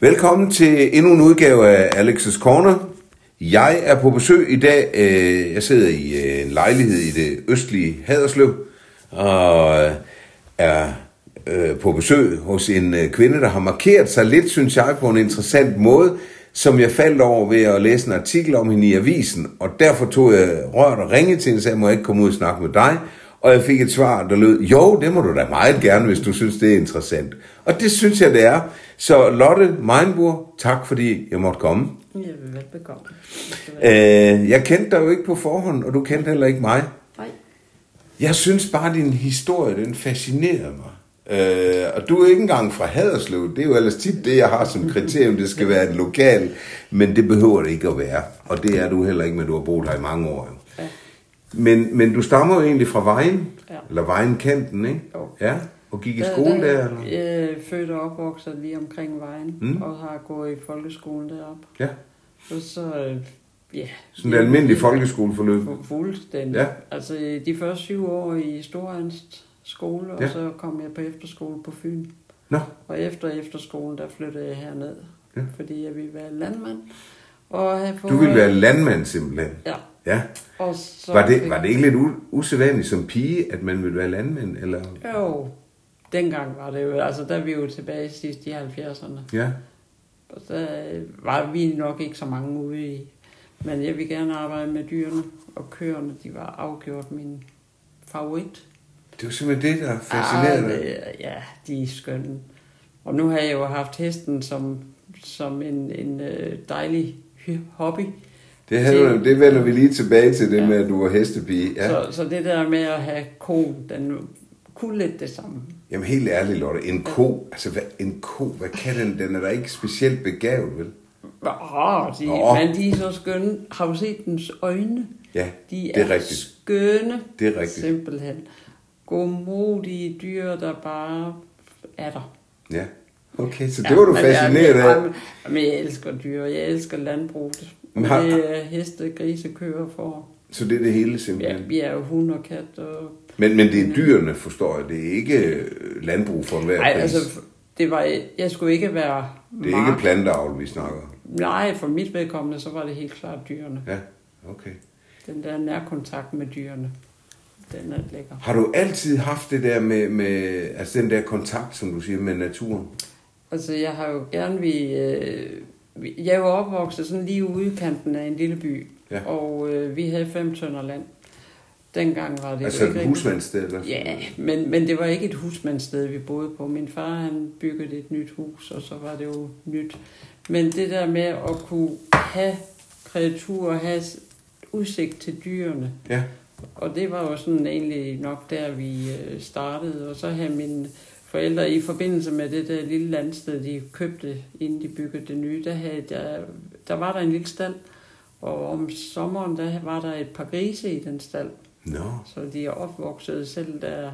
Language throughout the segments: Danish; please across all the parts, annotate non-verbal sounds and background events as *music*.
Velkommen til endnu en udgave af Alex's Corner. Jeg er på besøg i dag. Øh, jeg sidder i øh, en lejlighed i det østlige Haderslev og øh, er på besøg hos en kvinde, der har markeret sig lidt, synes jeg, på en interessant måde, som jeg faldt over ved at læse en artikel om hende i avisen, og derfor tog jeg rørt og ringede til hende og sagde, må jeg ikke komme ud og snakke med dig? Og jeg fik et svar, der lød, jo, det må du da meget gerne, hvis du synes, det er interessant. Og det synes jeg, det er. Så Lotte Meinburg, tak fordi jeg måtte komme. Jeg vil velbekomme. Øh, jeg kendte dig jo ikke på forhånd, og du kendte heller ikke mig. Nej. Jeg synes bare, din historie, den fascinerede mig. Øh, og du er ikke engang fra Haderslev. Det er jo ellers tit det, jeg har som kriterium. Det skal være et lokal, men det behøver det ikke at være. Og det er du heller ikke, men du har boet her i mange år. Jo. Men, men du stammer jo egentlig fra Vejen, Ja. eller Vejenkanten, ikke? Jo. Ja, og gik i skole der, eller? Jeg er født og opvokset lige omkring vejen, Mm. og har gået i folkeskolen deroppe. Ja, Og så, øh, ja... sådan et almindeligt folkeskoleforløb. Fu- Fuldstændig. Ja. Altså de første syv år i Storanst skole, og Ja. så kom jeg på efterskole på Fyn. Nå, Og efter efterskolen, der flyttede jeg herned, Ja. fordi jeg ville være landmand. Og have fået, du ville være landmand simpelthen. Ja. Ja. Og så Var det, fik- var det ikke lidt u- usædvanligt som pige, at man ville være landmand? Eller? Jo, dengang var det jo, altså der er vi jo tilbage sidst i 70'erne. Ja, Og der var vi nok ikke så mange ude i. Men jeg vil gerne arbejde med dyrene, og køerne, de var afgjort min favorit. det var simpelthen det, der fascinerede Ah, dig. det- Ja, de er skønne. Og nu har jeg jo haft hesten som, som en, en øh, dejlig hobby. Det, havde, det vender vi lige tilbage til, det ja. Ja. med, at du var hestepige. Ja. Så, så det der med at have koen, den kunne lidt det samme. Jamen helt ærligt, Lotte, en ko, altså hvad, en ko, hvad kan den? Den er da ikke specielt begavet, vel? Åh, de, Nå. men de er så skønne. Har du set dens øjne? Ja, De det er, er rigtigt. skønne. Det er rigtigt. Simpelthen. Godmodige dyr, der bare er der. Ja, okay, så det var du fascineret af. jeg, men jeg elsker dyr, jeg elsker landbruget. Har- det er heste, grise, køer for. Så det er det hele Ja, simpelthen. vi er jo hund og kat. Og... Men, men det er dyrene, forstår jeg. Det er ikke øh, landbrug for enhver Nej, pris. altså, det var, jeg skulle ikke være det er ikke planteavl, vi snakker. Nej, for mit vedkommende, så var det helt klart dyrene. Ja, okay. Den der nærkontakt med dyrene, den er lækker. Har du altid haft det der med, med altså den der kontakt, som du siger, med naturen? Altså, jeg har jo gerne vi, øh, vi- Jeg er jo opvokset sådan lige ude i kanten af en lille by, Ja. og øh, vi havde fem tønder land. Dengang var det altså et husmandssted? Eller? Ja, men, men det var ikke et husmandssted, vi boede på. Min far, han byggede et nyt hus, og så var det jo nyt. Men det der med at kunne have kreaturer, have udsigt til dyrene, Ja, og det var jo sådan egentlig nok der, vi øh, startede. Og så havde mine forældre i forbindelse med det der lille landsted, de købte, inden de byggede det nye, der, havde der, der var der en lille stald. Og om sommeren, der var der et par grise i den stald. nå. Så de er opvokset selv der,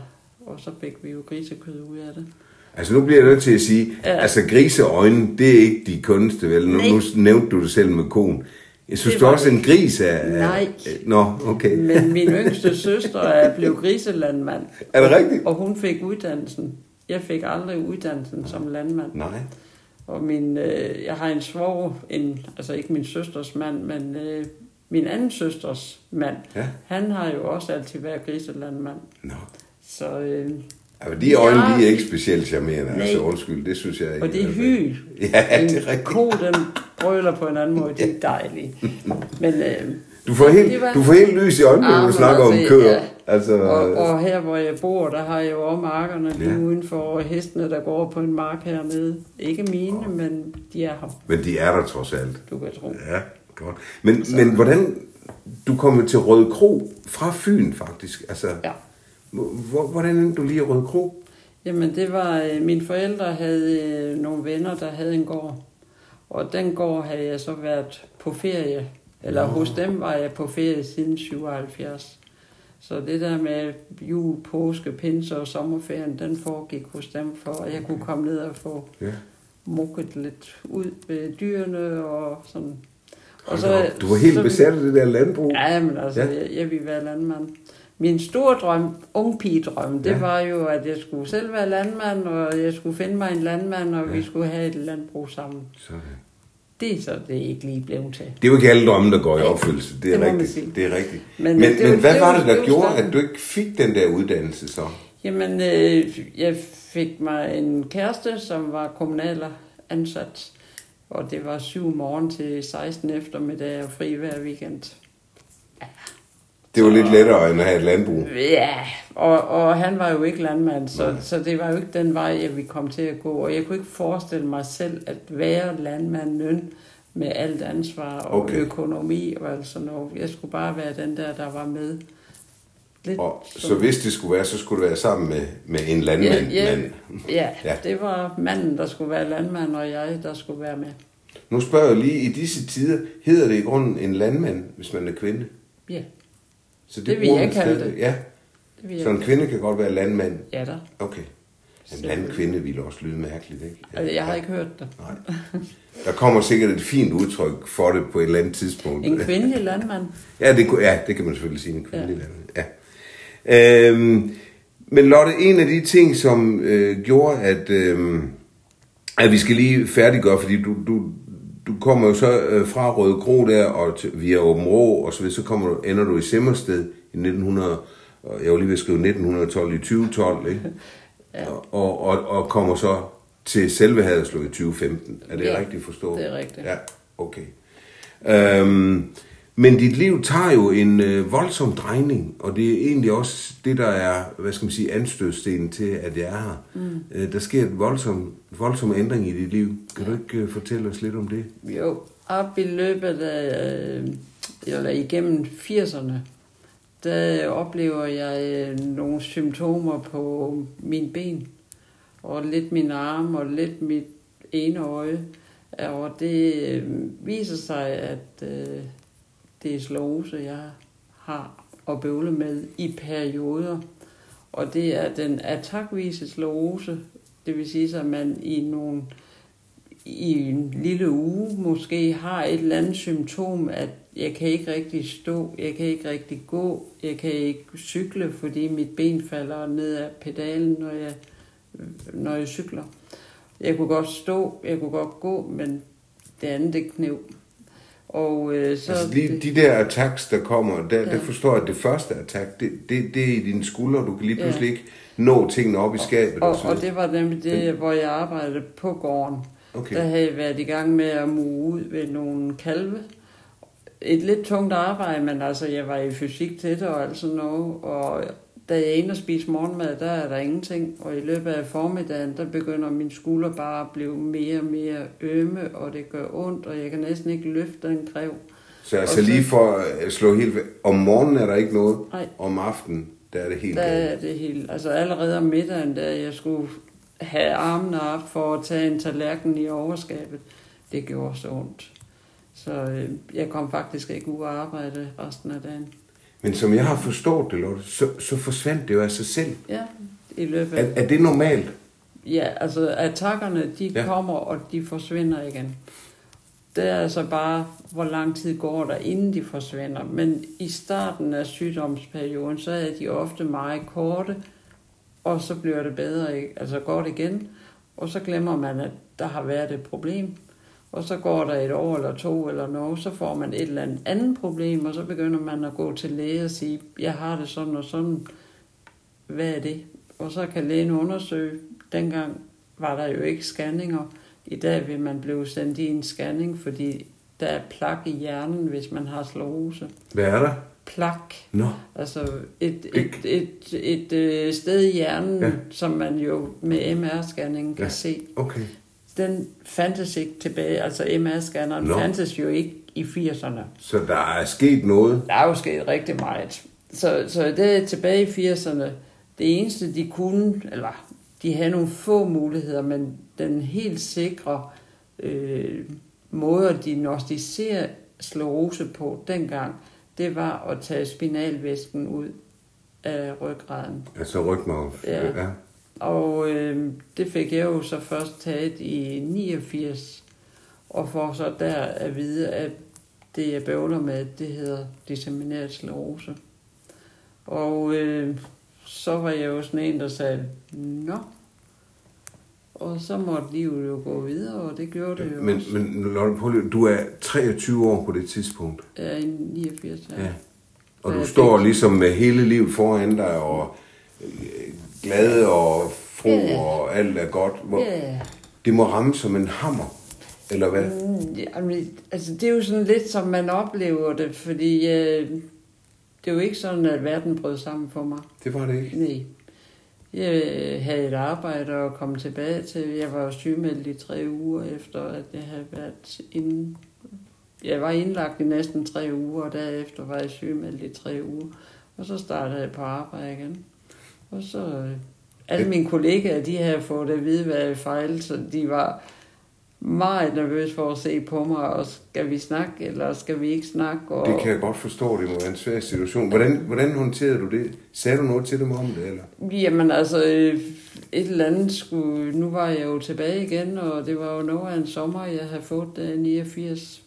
og så fik vi jo grisekød ud af det. Altså nu bliver jeg nødt til at sige, ja. Altså griseøjne, det er ikke de kunstige, vel? Nu, nu nævnte du det selv med konen. Jeg synes Det du var også, en gris er- Nej. Nå, okay. Men min yngste søster er blevet griselandmand, Er det rigtigt? og hun fik uddannelsen. Jeg fik aldrig uddannelsen som landmand. Nej. Og min, øh, jeg har en svog, en, altså ikke min søsters mand, men øh, min anden søsters mand. Ja. Han har jo også altid været griselandmand. Nå. Så, øh, Altså, de øjne, Ja. de er ikke specielt charmerende. Nej. Altså undskyld, det synes jeg ikke. og det er hyl. Ja, det er rigtigt. ko, den brøler på en anden måde. Det er dejligt. Men, øh, Du får helt, var- du får helt lys i øjnene, når Ah, du men snakker om køer. ja. Altså, Og, og her, hvor jeg bor, der har jeg jo også markerne lige Ja. udenfor, og hestene, der går på en mark hernede. Ikke mine, men de er her, men de er der trods alt. du kan tro. Ja, godt. Men, men hvordan... Du kom til Røde Kro fra Fyn, faktisk. Altså, Ja. hvor, hvordan endte du lige i Røde Kro? Jamen, det var, øh, mine forældre havde øh, nogle venner, der havde en gård. Og den gård havde jeg så været på ferie. Eller Nå. hos dem var jeg på ferie siden 77. Så det der med jul, påske, pinse og sommerferien, den foregik hos dem, for at jeg kunne komme ned og få Ja. mukket lidt ud ved dyrene og sådan. Og så, du var helt så- besat af det der landbrug. Ja, men altså, Ja. jeg, jeg vil være landmand. min store drøm, ung pigedrøm, det Ja. var jo, at jeg skulle selv være landmand, og jeg skulle finde mig en landmand, og Ja. vi skulle have et landbrug sammen. Sådan. Det er så det ikke lige blevet til. Det er jo ikke alle drømme, der går i opfyldelse. Det er det rigtigt. Det er rigtigt. Men Men, det men, men hvad det var det, det er der jo gjorde, at du ikke fik den der uddannelse så? Jamen, øh, jeg fik mig en kæreste, som var kommunaler ansat, og det var 7 morgen til 16 eftermiddag og fri hver weekend. Det var lidt lettere end at have et landbrug. Ja, og, og han var jo ikke landmand, så, Nej. så det var jo ikke den vej, jeg ville komme til at gå. Og jeg kunne ikke forestille mig selv at være landmanden med alt ansvar og Okay. økonomi og alt sådan noget. Jeg skulle bare være den der, der var med. Lidt Og, som- så hvis det skulle være, så skulle det være sammen med, med en landmand. Ja, ja, Ja. ja, det var manden, der skulle være landmand, og jeg, der skulle være med. Nu spørger jeg lige, i disse tider, hedder det i grunden en landmand, hvis man er kvinde? Ja, Så Det vil bruger jeg kalde stadig- det. Ja, det vil så en jeg. kvinde kan godt være landmand. Ja da. Okay. En mand-kvinde ville også lyde mærkeligt, ikke? Altså, jeg har ikke hørt det. Nej. *laughs* Der kommer sikkert et fint udtryk for det på et eller andet tidspunkt. En kvindelig landmand. *laughs* Ja, det, ja, det kan man selvfølgelig sige, en kvindelig ja. ja. Øhm, men Lotte, en af de ting, som øh, gjorde, at, øh, at vi skal lige færdiggøre, fordi du, du, du kommer jo så øh, fra Røde Kro der, og til, via Åben Rå, og så, videre, så kommer du, ender du i Simmersted i 1900, og jeg var lige ved at skrive 1912 i 2012, ikke? Ja. Og, og, og kommer så til selve Haderslev i 2015. Er det Ja, rigtigt forstået? det er rigtigt. Ja, okay. Øhm, men dit liv tager jo en øh, voldsom drejning, og det er egentlig også det, der er, hvad skal man sige, anstødstenen til, at jeg er her. Mm. Øh, der sker en voldsom, voldsom ændring i dit liv. Kan du ikke øh, fortælle os lidt om det? Jo, op i løbet af, øh, eller igennem 80'erne, der oplever jeg øh, nogle symptomer på mine ben, og lidt min arm, og lidt mit ene øje. Og det øh, viser sig, at øh, det er slåse, jeg har at bøvle med i perioder. Og det er den attackvise slåse, det vil sige, at man i nogle i en lille uge måske har et eller andet symptom, at jeg kan ikke rigtig stå, jeg kan ikke rigtig gå, jeg kan ikke cykle, fordi mit ben falder ned af pedalen, når jeg, når jeg cykler. Jeg kunne godt stå, jeg kunne godt gå, men det andet det knev. Og øh, så... Altså lige de der attacks, der kommer, der, ja. der Ja. forstår jeg, at det første attack, det, det, det er i dine skuldre. Du kan lige Ja. pludselig ikke nå tingene op i skabet. og, og videre. det var nemlig det, hvor jeg arbejdede på gården. Okay. Der havde jeg været i gang med at muge ud ved nogle kalve. Et lidt tungt arbejde, men altså, jeg var i fysik til det og alt sådan noget. Og da jeg er inde og spise morgenmad, der er der ingenting. Og i løbet af formiddagen, der begynder min skulder bare at blive mere og mere ømme, og det gør ondt, og jeg kan næsten ikke løfte en grev. Så altså så- lige for at slå helt. Om morgenen er der ikke noget. Nej. Om aftenen, der er det helt Der galt. er det helt, altså allerede om middagen, da jeg skulle have armene op for at tage en tallerken i overskabet, det gjorde så ondt. Så øh, jeg kom faktisk ikke ud og arbejde resten af dagen. Men som jeg har forstået det, Lotte, så, så forsvandt det jo af sig selv. Ja, i løbet Er, af... er det normalt? Ja, altså attackerne, de Ja. kommer, og de forsvinder igen. Det er altså bare, hvor lang tid går der, inden de forsvinder. Men i starten af sygdomsperioden, så er de ofte meget korte, og så bliver det bedre, altså godt igen. Og så glemmer man, at der har været et problem. Og så går der et år eller to eller noget, så får man et eller andet andet problem, og så begynder man at gå til læge og sige, jeg har det sådan og sådan. Hvad er det? Og så kan lægen undersøge. Dengang var der jo ikke scanninger. I dag vil man blive sendt i en scanning, fordi der er plak i hjernen, hvis man har sklerose. Hvad er der? Plak. Nå, Altså et, et, et, et, et øh, sted i hjernen, Ja. som man jo med MR-scanningen kan ja. se. okay. Den fandtes ikke tilbage. Altså MR-scanneren no. fandtes jo ikke i 80'erne. Så der er sket noget. Der er jo sket rigtig meget. Så, så det er tilbage i 80'erne. Det eneste, de kunne, eller de havde nogle få muligheder, men den helt sikre øh, måde at diagnostisere sklerose på dengang, det var at tage spinalvæsken ud af ryggraden. Altså rygmarv. Ja. ja. Og øh, det fik jeg jo så først taget i 89, og får så der at vide, at det jeg bøvler med, det hedder dissemineret sklerose. Og øh, så var jeg jo sådan en, der sagde, nå. Og så måtte livet jo gå videre, og det gjorde det jo Men, også. men Lotte Polly, du er 23 år på det tidspunkt. I 89, ja. Ja. Og Ja, du står ligesom med hele livet foran dig, og øh, glad og fro, Ja. og alt er godt. Hvor, Ja. Det må ramme som en hammer, eller hvad? Mm, Jamen, altså, det er jo sådan lidt, som man oplever det, fordi øh, det er jo ikke sådan, at verden brød sammen for mig. Det var det ikke. Nej. Jeg havde et arbejde og kom tilbage til. Jeg var sygemeldt i tre uger efter, at jeg havde været inde. Jeg var indlagt i næsten tre uger, og derefter var jeg sygemeldt i tre uger. Og så startede jeg på arbejde igen. Og så... øh, Alle mine kollegaer, de havde fået at vide, hvad jeg fejlede, så de var meget nervøse for at se på mig, og skal vi snakke, eller skal vi ikke snakke? Og... Det kan jeg godt forstå, det må være en svær situation. Hvordan, hvordan håndterede du det? Sagde du noget til dem om det, eller? Jamen altså, øh, et eller andet skulle... Nu var jeg jo tilbage igen, og det var jo noget af en sommer, jeg havde fået der i 89,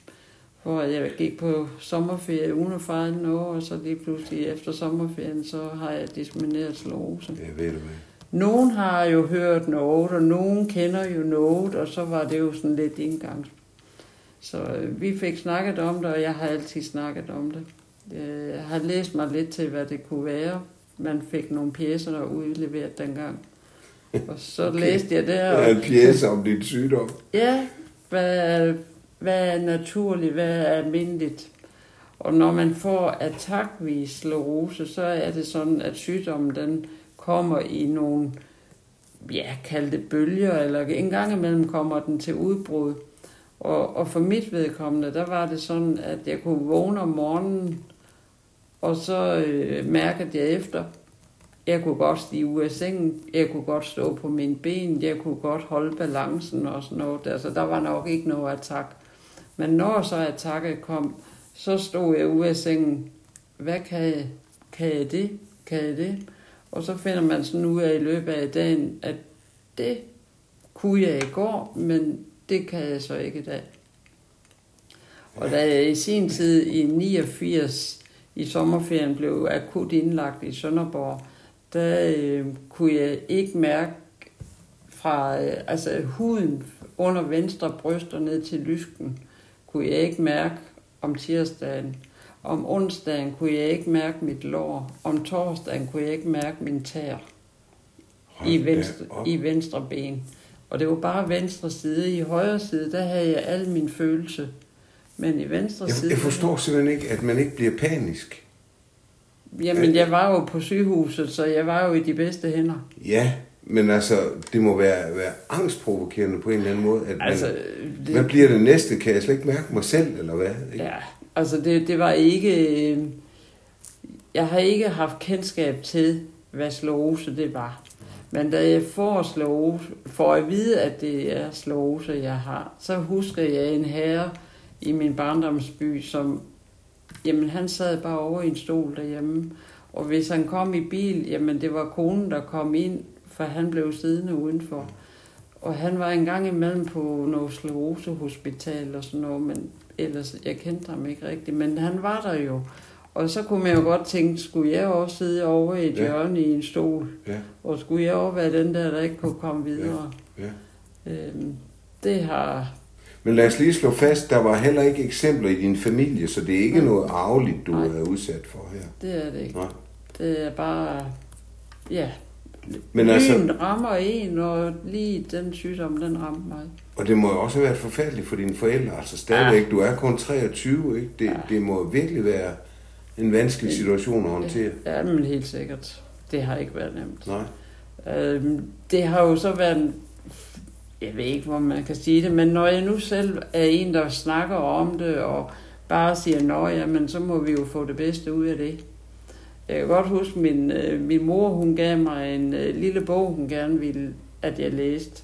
hvor jeg gik på sommerferie uden at fejre noget, og så lige pludselig efter sommerferien, så har jeg dismineret sklerose. Ja, ved du hvad? Nogen har jo hørt noget, og nogen kender jo noget, og så var det jo sådan lidt indgangs. Så øh, vi fik snakket om det, og jeg har altid snakket om det. Øh, Jeg har læst mig lidt til, hvad det kunne være. Man fik nogle pjæser, der udleveret dengang. Og så okay. læste jeg der. Jeg havde en pjæse om din sygdom. Ja, hvad hvad er naturligt, hvad er almindeligt. Og når man får attackvis sklerose, så er det sådan, at sygdommen den kommer i nogle, ja, kaldte bølger, eller en gang imellem kommer den til udbrud. Og, og for mit vedkommende, der var det sådan, at jeg kunne vågne om morgenen, og så øh, mærkede jeg efter, jeg kunne godt stige ud af sengen, jeg kunne godt stå på mine ben, jeg kunne godt holde balancen og sådan noget. Altså, der var nok ikke noget attack. Men når så attacket kom, så stod jeg ude af sengen. Hvad kan jeg? Kan jeg det? Kan jeg det? Og så finder man sådan ud af i løbet af dagen, at det kunne jeg i går, men det kan jeg så ikke i dag. Og da jeg i sin tid i 89 i sommerferien blev akut indlagt i Sønderborg, der øh, kunne jeg ikke mærke fra øh, altså huden under venstre bryst og ned til lysken, kunne jeg ikke mærke om tirsdagen. Om onsdagen kunne jeg ikke mærke mit lår. Om torsdagen kunne jeg ikke mærke min tær Hold i venstre, i venstre ben. Og det var bare venstre side. I højre side, der havde jeg al min følelse. Men i venstre Jeg, side... jeg forstår simpelthen ikke, at man ikke bliver panisk. Jamen, jeg var jo på sygehuset, så jeg var jo i de bedste hænder. Ja, men altså, det må være, være angstprovokerende på en eller anden måde. At man, Altså, det... Hvad bliver det næste? Kan jeg slet ikke mærke mig selv, eller hvad? Ikke? Ja, altså det, det var ikke... øh, Jeg har ikke haft kendskab til, hvad slåse det var. Men da jeg får slåse, får at vide, at det er slåse, jeg har, så husker jeg en herre i min barndomsby, som, jamen han sad bare over i en stol derhjemme. Og hvis han kom i bil, jamen det var konen, der kom ind, for han blev siddende udenfor. Og han var en gang imellem på noget sklerosehospital og sådan noget, men ellers, jeg kendte ham ikke rigtigt, men han var der jo. Og så kunne man jo godt tænke, skulle jeg også sidde over i et Ja. hjørne i en stol, Ja, og skulle jeg også være den der, der ikke kunne komme videre. ja. Øhm, det har... Men lad os lige slå fast, der var heller ikke eksempler i din familie, så det er ikke noget arveligt, du Nej. er udsat for her. Det er det ikke. Nej. Det er bare... Ja. Men Lyn altså, rammer en, og lige den sygdom, den ramte mig. og det må jo også have været forfærdeligt for dine forældre, altså stadigvæk, du er kun 23, ikke? Det, Ja. det må virkelig være en vanskelig situation at håndtere. Ja, men helt sikkert. Det har ikke været nemt. Nej. Øhm, det har jo så været, en- jeg ved ikke, hvor man kan sige det, men når jeg nu selv er en, der snakker om det, og bare siger, nå ja, men så må vi jo få det bedste ud af det. Jeg kan godt huske, min, øh, min mor, hun gav mig en øh, lille bog, hun gerne ville, at jeg læste.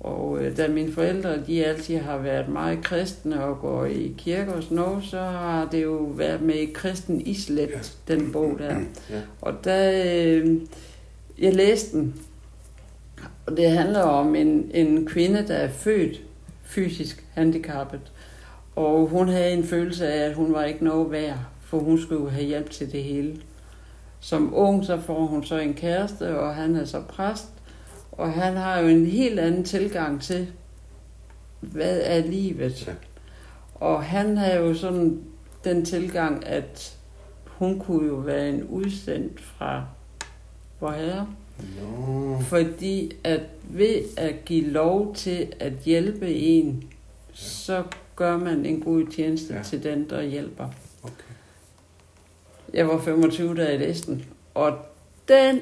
Og øh, da mine forældre, de altid har været meget kristne og går i kirke og sådan noget, så har det jo været med kristen islet, den bog der. Ja. Og da øh, jeg læste den, og det handler om en, en kvinde, der er født fysisk handicappet. Og hun havde en følelse af, at hun var ikke noget værd, for hun skulle have hjælp til det hele. Som ung, så får hun så en kæreste, og han er så præst. Og han har jo en helt anden tilgang til, hvad er livet. Ja. Og han har jo sådan den tilgang, at hun kunne jo være en udsendt fra vor herre. Nå. Fordi at ved at give lov til at hjælpe en, så gør man en god tjeneste Ja. ja. til den, der hjælper. Okay. Jeg var 25, da jeg læste den, og den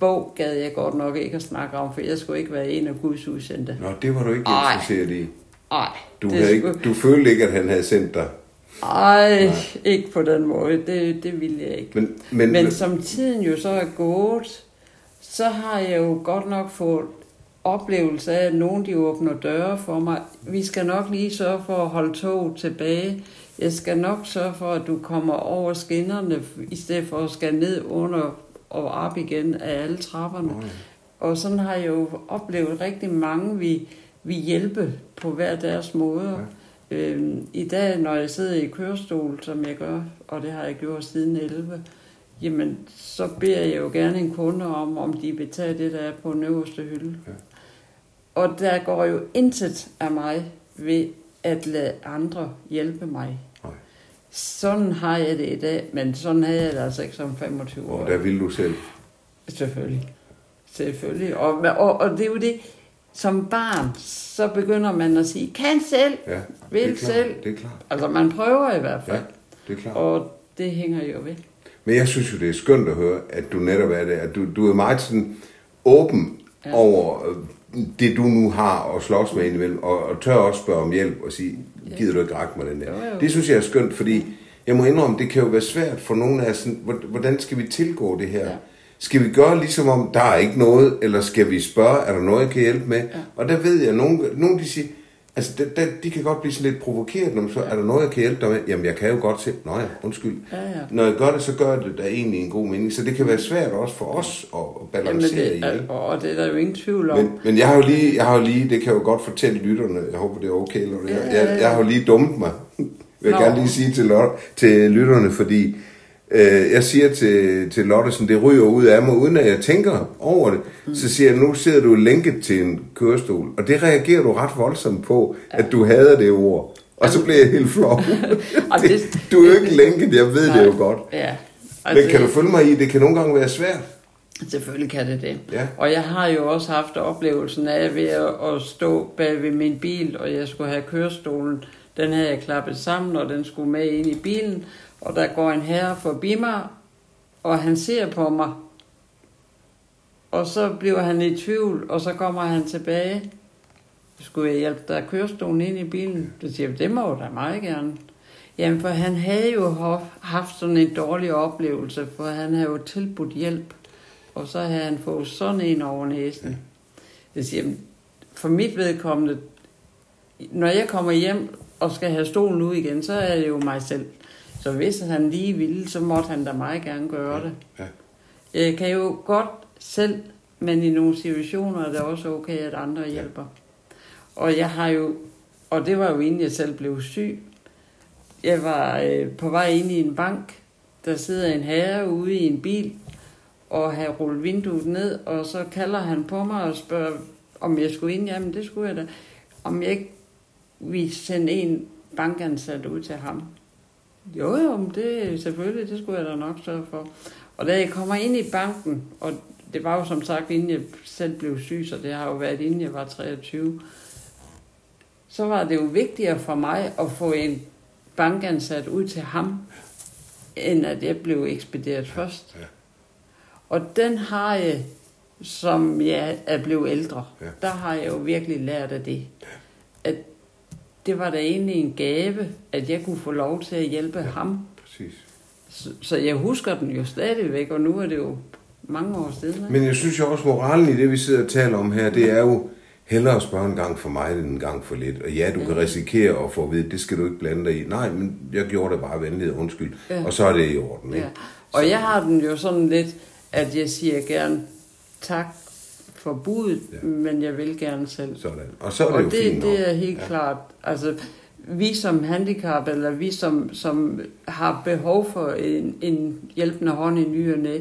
bog gad jeg godt nok ikke at snakke om, for jeg skulle ikke være en af Guds udsendte. Nå, det var du ikke Ej. interesseret i. Ej, Du, havde ikke, skulle- du følte ikke, at han havde sendt dig. Ej, Nej. ikke på den måde. Det, det ville jeg ikke. Men, men, Men som tiden jo så er gået, så har jeg jo godt nok fået oplevelse af, at nogen de åbner døre for mig. Vi skal nok lige sørge for at holde toget tilbage. Jeg skal nok sørge for, at du kommer over skinnerne, i stedet for at skal ned under og op igen af alle trapperne. Ja. Og sådan har jeg jo oplevet rigtig mange, vi, vi hjælpe på hver deres måder. Ja. Øhm, I dag, når jeg sidder i kørestol, som jeg gør, og det har jeg gjort siden 11, jamen, så beder jeg jo gerne en kunde om, om de vil tage det, der er på den øverste hylde. Ja. Og der går jo intet af mig ved at lade andre hjælpe mig. Sådan har jeg det i dag, men sådan havde jeg det altså ikke som 25 år. Og der ville du selv. Selvfølgelig. Selvfølgelig. Og, og, og det er jo det, som barn, så begynder man at sige, kan selv. Ja, Vil det klart. selv. Det er klart. Altså man prøver i hvert fald. Ja, det er klart. Og det hænger jo ved. Men jeg synes jo, det er skønt at høre, at du netop er det. At du, du er meget sådan åben ja. Over øh, det, du nu har at slås med indimellem, og, og tør også spørge om hjælp og sige, gider du ikke række mig den der? Jo, jo. Det synes jeg er skønt, fordi jeg må indrømme, det kan jo være svært for nogle af sådan, hvor- hvordan skal vi tilgå det her? Ja. Skal vi gøre ligesom om, der er ikke noget, eller skal vi spørge, er der noget, jeg kan hjælpe med? Ja. Og der ved jeg, nogen, nogen de siger, altså de, de, de kan godt blive sådan lidt provokeret, når man så, er der noget, jeg kan hjælpe dig med? Jamen, jeg kan jo godt se, nå ja, undskyld. Ja, ja. Når jeg gør det, så gør jeg det der egentlig en god mening. Så det kan være svært også for os at at Jamen, balancere det, i det. og, det er der jo ingen tvivl om. Men, men jeg har jo lige, jeg har jo lige, det kan jeg jo godt fortælle lytterne, jeg håber det er okay, eller jeg, Ja, ja, jeg, ja. jeg har jo lige dummet mig, vil jeg gerne lige sige til, til lytterne, fordi øh, jeg siger til, til Lotte, sådan, det ryger ud af mig, uden at jeg tænker over det, mm. så siger jeg, nu sidder du lænket til en kørestol, og det reagerer du ret voldsomt på, at du hader det ord. Og så bliver jeg helt flov. *laughs* Og det, det- du er jo ikke lænket, jeg ved det jo godt. Ja. Men kan du følge mig i, det kan nogle gange være svært. Selvfølgelig kan det det. Ja. Og jeg har jo også haft oplevelsen af ved at stå bag ved min bil, og jeg skulle have kørestolen. Den havde jeg klappet sammen, og den skulle med ind i bilen. Og der går en herre forbi mig, og han ser på mig. Og så bliver han i tvivl, og så kommer han tilbage. Skulle jeg hjælpe dig kørestolen ind i bilen? Så siger jeg, det må du da meget gerne. Jamen, for han havde jo haft- sådan en dårlig oplevelse, for han havde jo tilbudt hjælp. Og så havde han fået sådan en over næsen. Det siger, for mit vedkommende, når jeg kommer hjem og skal have stolen ud igen, så er det jo mig selv. Så hvis han lige ville, så måtte han da meget gerne gøre det. Ja. Jeg kan jo godt selv, men i nogle situationer er det også okay, at andre hjælper. Og jeg har jo, og det var jo inden jeg selv blev syg, jeg var øh, på vej ind i en bank, der sidder en herre ude i en bil, og har rullet vinduet ned, og så kalder han på mig og spørger, om jeg skulle ind. Jamen, det skulle jeg da. Om jeg ikke ville sende en bankansat ud til ham. Jo, jo, men det selvfølgelig, det skulle jeg da nok sørge for. Og da jeg kommer ind i banken, og det var jo som sagt, inden jeg selv blev syg, så det har jo været, inden jeg var 23, så var det jo vigtigere for mig at få en bankansat ud til ham, end at jeg blev ekspederet først. Ja. Og den har jeg, som jeg er blevet ældre, Ja. der har jeg jo virkelig lært af det. At det var da egentlig en gave, at jeg kunne få lov til at hjælpe ja. ham. Præcis. Så, så jeg husker den jo stadigvæk, og nu er det jo mange år siden. Men jeg synes jo også, moralen i det, vi sidder og taler om her, det er jo hellere at spørge en gang for mig, end en gang for lidt. Og ja, du kan risikere at få at vide, det skal du ikke blande dig i. Nej, men jeg gjorde det bare venligt, undskyld. Ja. Og så er det i orden, ikke? Ja. Og jeg har den jo sådan lidt, at jeg siger gerne tak for budet, Ja. men jeg vil gerne selv. Sådan. Og så er det og jo det, fint det er helt Ja. klart. Altså, vi som handicap, eller vi som, som har behov for en, en hjælpende hånd i ny og næ,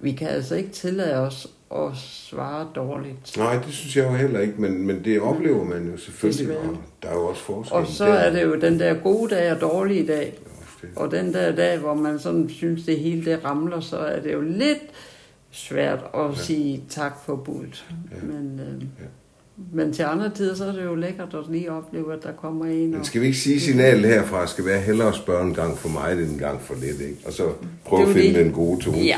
vi kan altså ikke tillade os at svare dårligt. Nej, det synes jeg jo heller ikke, men, men det oplever man jo selvfølgelig, og der er jo også forskel. Og så er det jo den der gode dag og dårlige dag. Og den der dag, hvor man sådan synes, det hele det ramler, så er det jo lidt svært at ja. sige tak for budet. Ja. Men, øh, ja. men til andre tider, så er det jo lækkert at lige opleve, at der kommer en. Men skal vi ikke sige signalet herfra, skal være hellere spørge en gang for mig, end en gang for lidt, ikke? Og så prøve at finde det. den gode tone. Ja.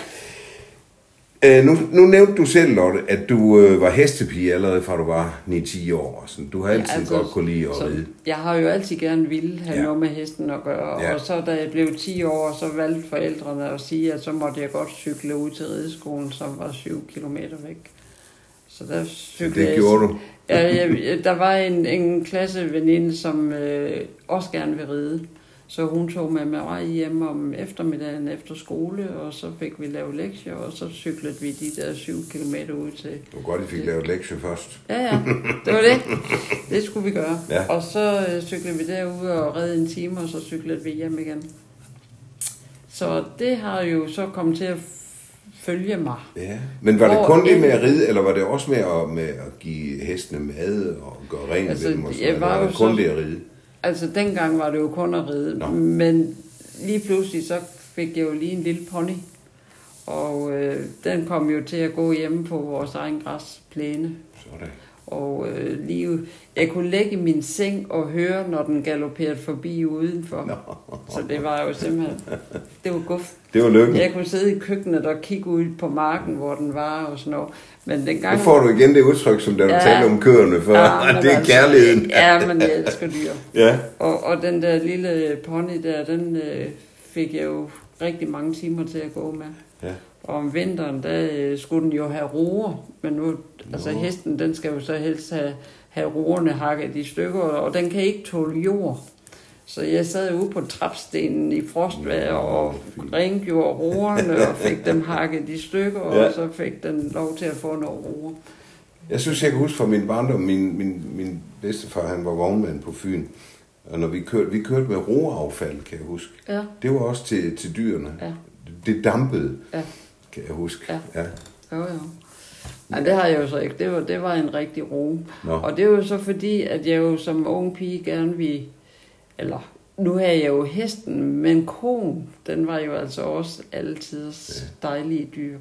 Øh, nu, nu nævnte du selv, Lotte, at du øh, var hestepige allerede fra du var 9-10 år. Så du har altid ja, altså, godt kunne lide at ride. Jeg har jo altid gerne ville have ja. noget med hesten at gøre. Ja. Og så da jeg blev 10 år, så valgte forældrene at sige, at så måtte jeg godt cykle ud til rideskolen, som var 7 km væk. Så der cyklede det gjorde du? ja, jeg, der var en, en klasseveninde, som øh, også gerne ville ride. Så hun tog med mig hjem om eftermiddagen efter skole, og så fik vi lavet lektier, og så cyklede vi de der syv kilometer ud til... Det var godt, I fik lavet lektier først. Ja, ja, det var det. Det skulle vi gøre. Ja. Og så øh, cyklede vi derud og redde en time, og så cyklede vi hjem igen. Så det har jo så kommet til at følge mig. Ja, men var det kun det med at ride, eller var det også med at, med at give hestene mad og gøre rent altså, ved dem? Og sådan, jeg var, var det kun så, det at ride? Altså, dengang var det jo kun at ride. Nå. Men lige pludselig, så fik jeg jo lige en lille pony. Og øh, den kom jo til at gå hjemme på vores egen græsplæne. Sådan. Og øh, lige, jeg kunne lægge min seng og høre, når den galopperede forbi udenfor. Nå. Så det var jo simpelthen, det var guf. Det var lykken. Jeg kunne sidde i køkkenet og kigge ud på marken, hvor den var og sådan noget. Men dengang... Nu får du igen det udtryk, som da du ja, talte om køerne, for ja, *laughs* det er altså, kærligheden. Ja, men jeg elsker dyr. ja. Og, og den der lille pony der, den øh, fik jeg jo rigtig mange timer til at gå med. Ja. Og om vinteren, der øh, skulle den jo have roer, men nu, altså hesten, den skal jo så helst have, have roerne hakket i stykker, og den kan ikke tåle jord. Så jeg sad ude på trapstenen i frostvejr og rengjorde roerne og fik dem *laughs* hakket i stykker, ja. og så fik den lov til at få noget roer. Jeg synes, jeg kan huske fra min barndom, min, min, min bedstefar, han var vognmand på Fyn. Og når vi kørte, vi kørte med roaffald, kan jeg huske. Ja. Det var også til, til dyrene. Ja. Det dampede, ja. Kan jeg huske. Ja. ja. Jo, jo. Nej, det har jeg jo så ikke. Det var, det var en rigtig ro. Nå. Og det var jo så fordi, at jeg jo som ung pige gerne ville eller nu har jeg jo hesten, men konen, den var jo altså også altid dejlige dyr.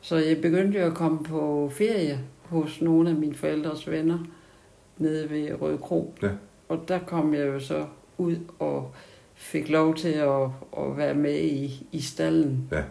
Så jeg begyndte jo at komme på ferie hos nogle af mine forældres venner nede ved Røde Kro. Ja. Og der kom jeg jo så ud og fik lov til at, at være med i, i stallen. Ja.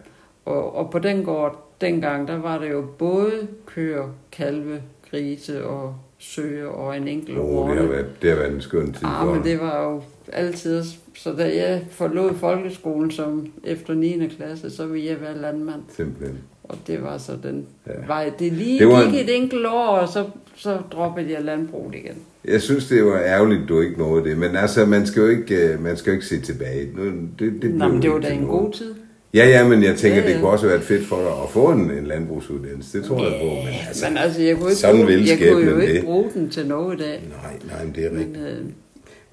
Og, og på den gård, dengang, der var det jo både køer, kalve, grise og søge og en enkelt oh, det, har været, det har været en skøn tid. Ah, men det var jo altid. Så da jeg forlod folkeskolen som efter 9. klasse, så ville jeg være landmand. Simpelthen. Og det var så den ja. vej. Det lige det var gik en... et enkelt år, og så, så droppede jeg landbruget igen. Jeg synes, det var ærgerligt, du ikke nåede det. Men altså, man skal jo ikke, øh, man skal jo ikke se tilbage. Det, det, det Nå, men det var da en god tid. Ja, ja, men jeg tænker, det kunne også være fedt for dig at få en, en landbrugsuddannelse. Det tror ja, jeg på. Men altså, men altså jeg kunne, ikke sådan bruge, jeg kunne jo ikke det. bruge den til noget i dag. Nej, nej, men det er rigtigt.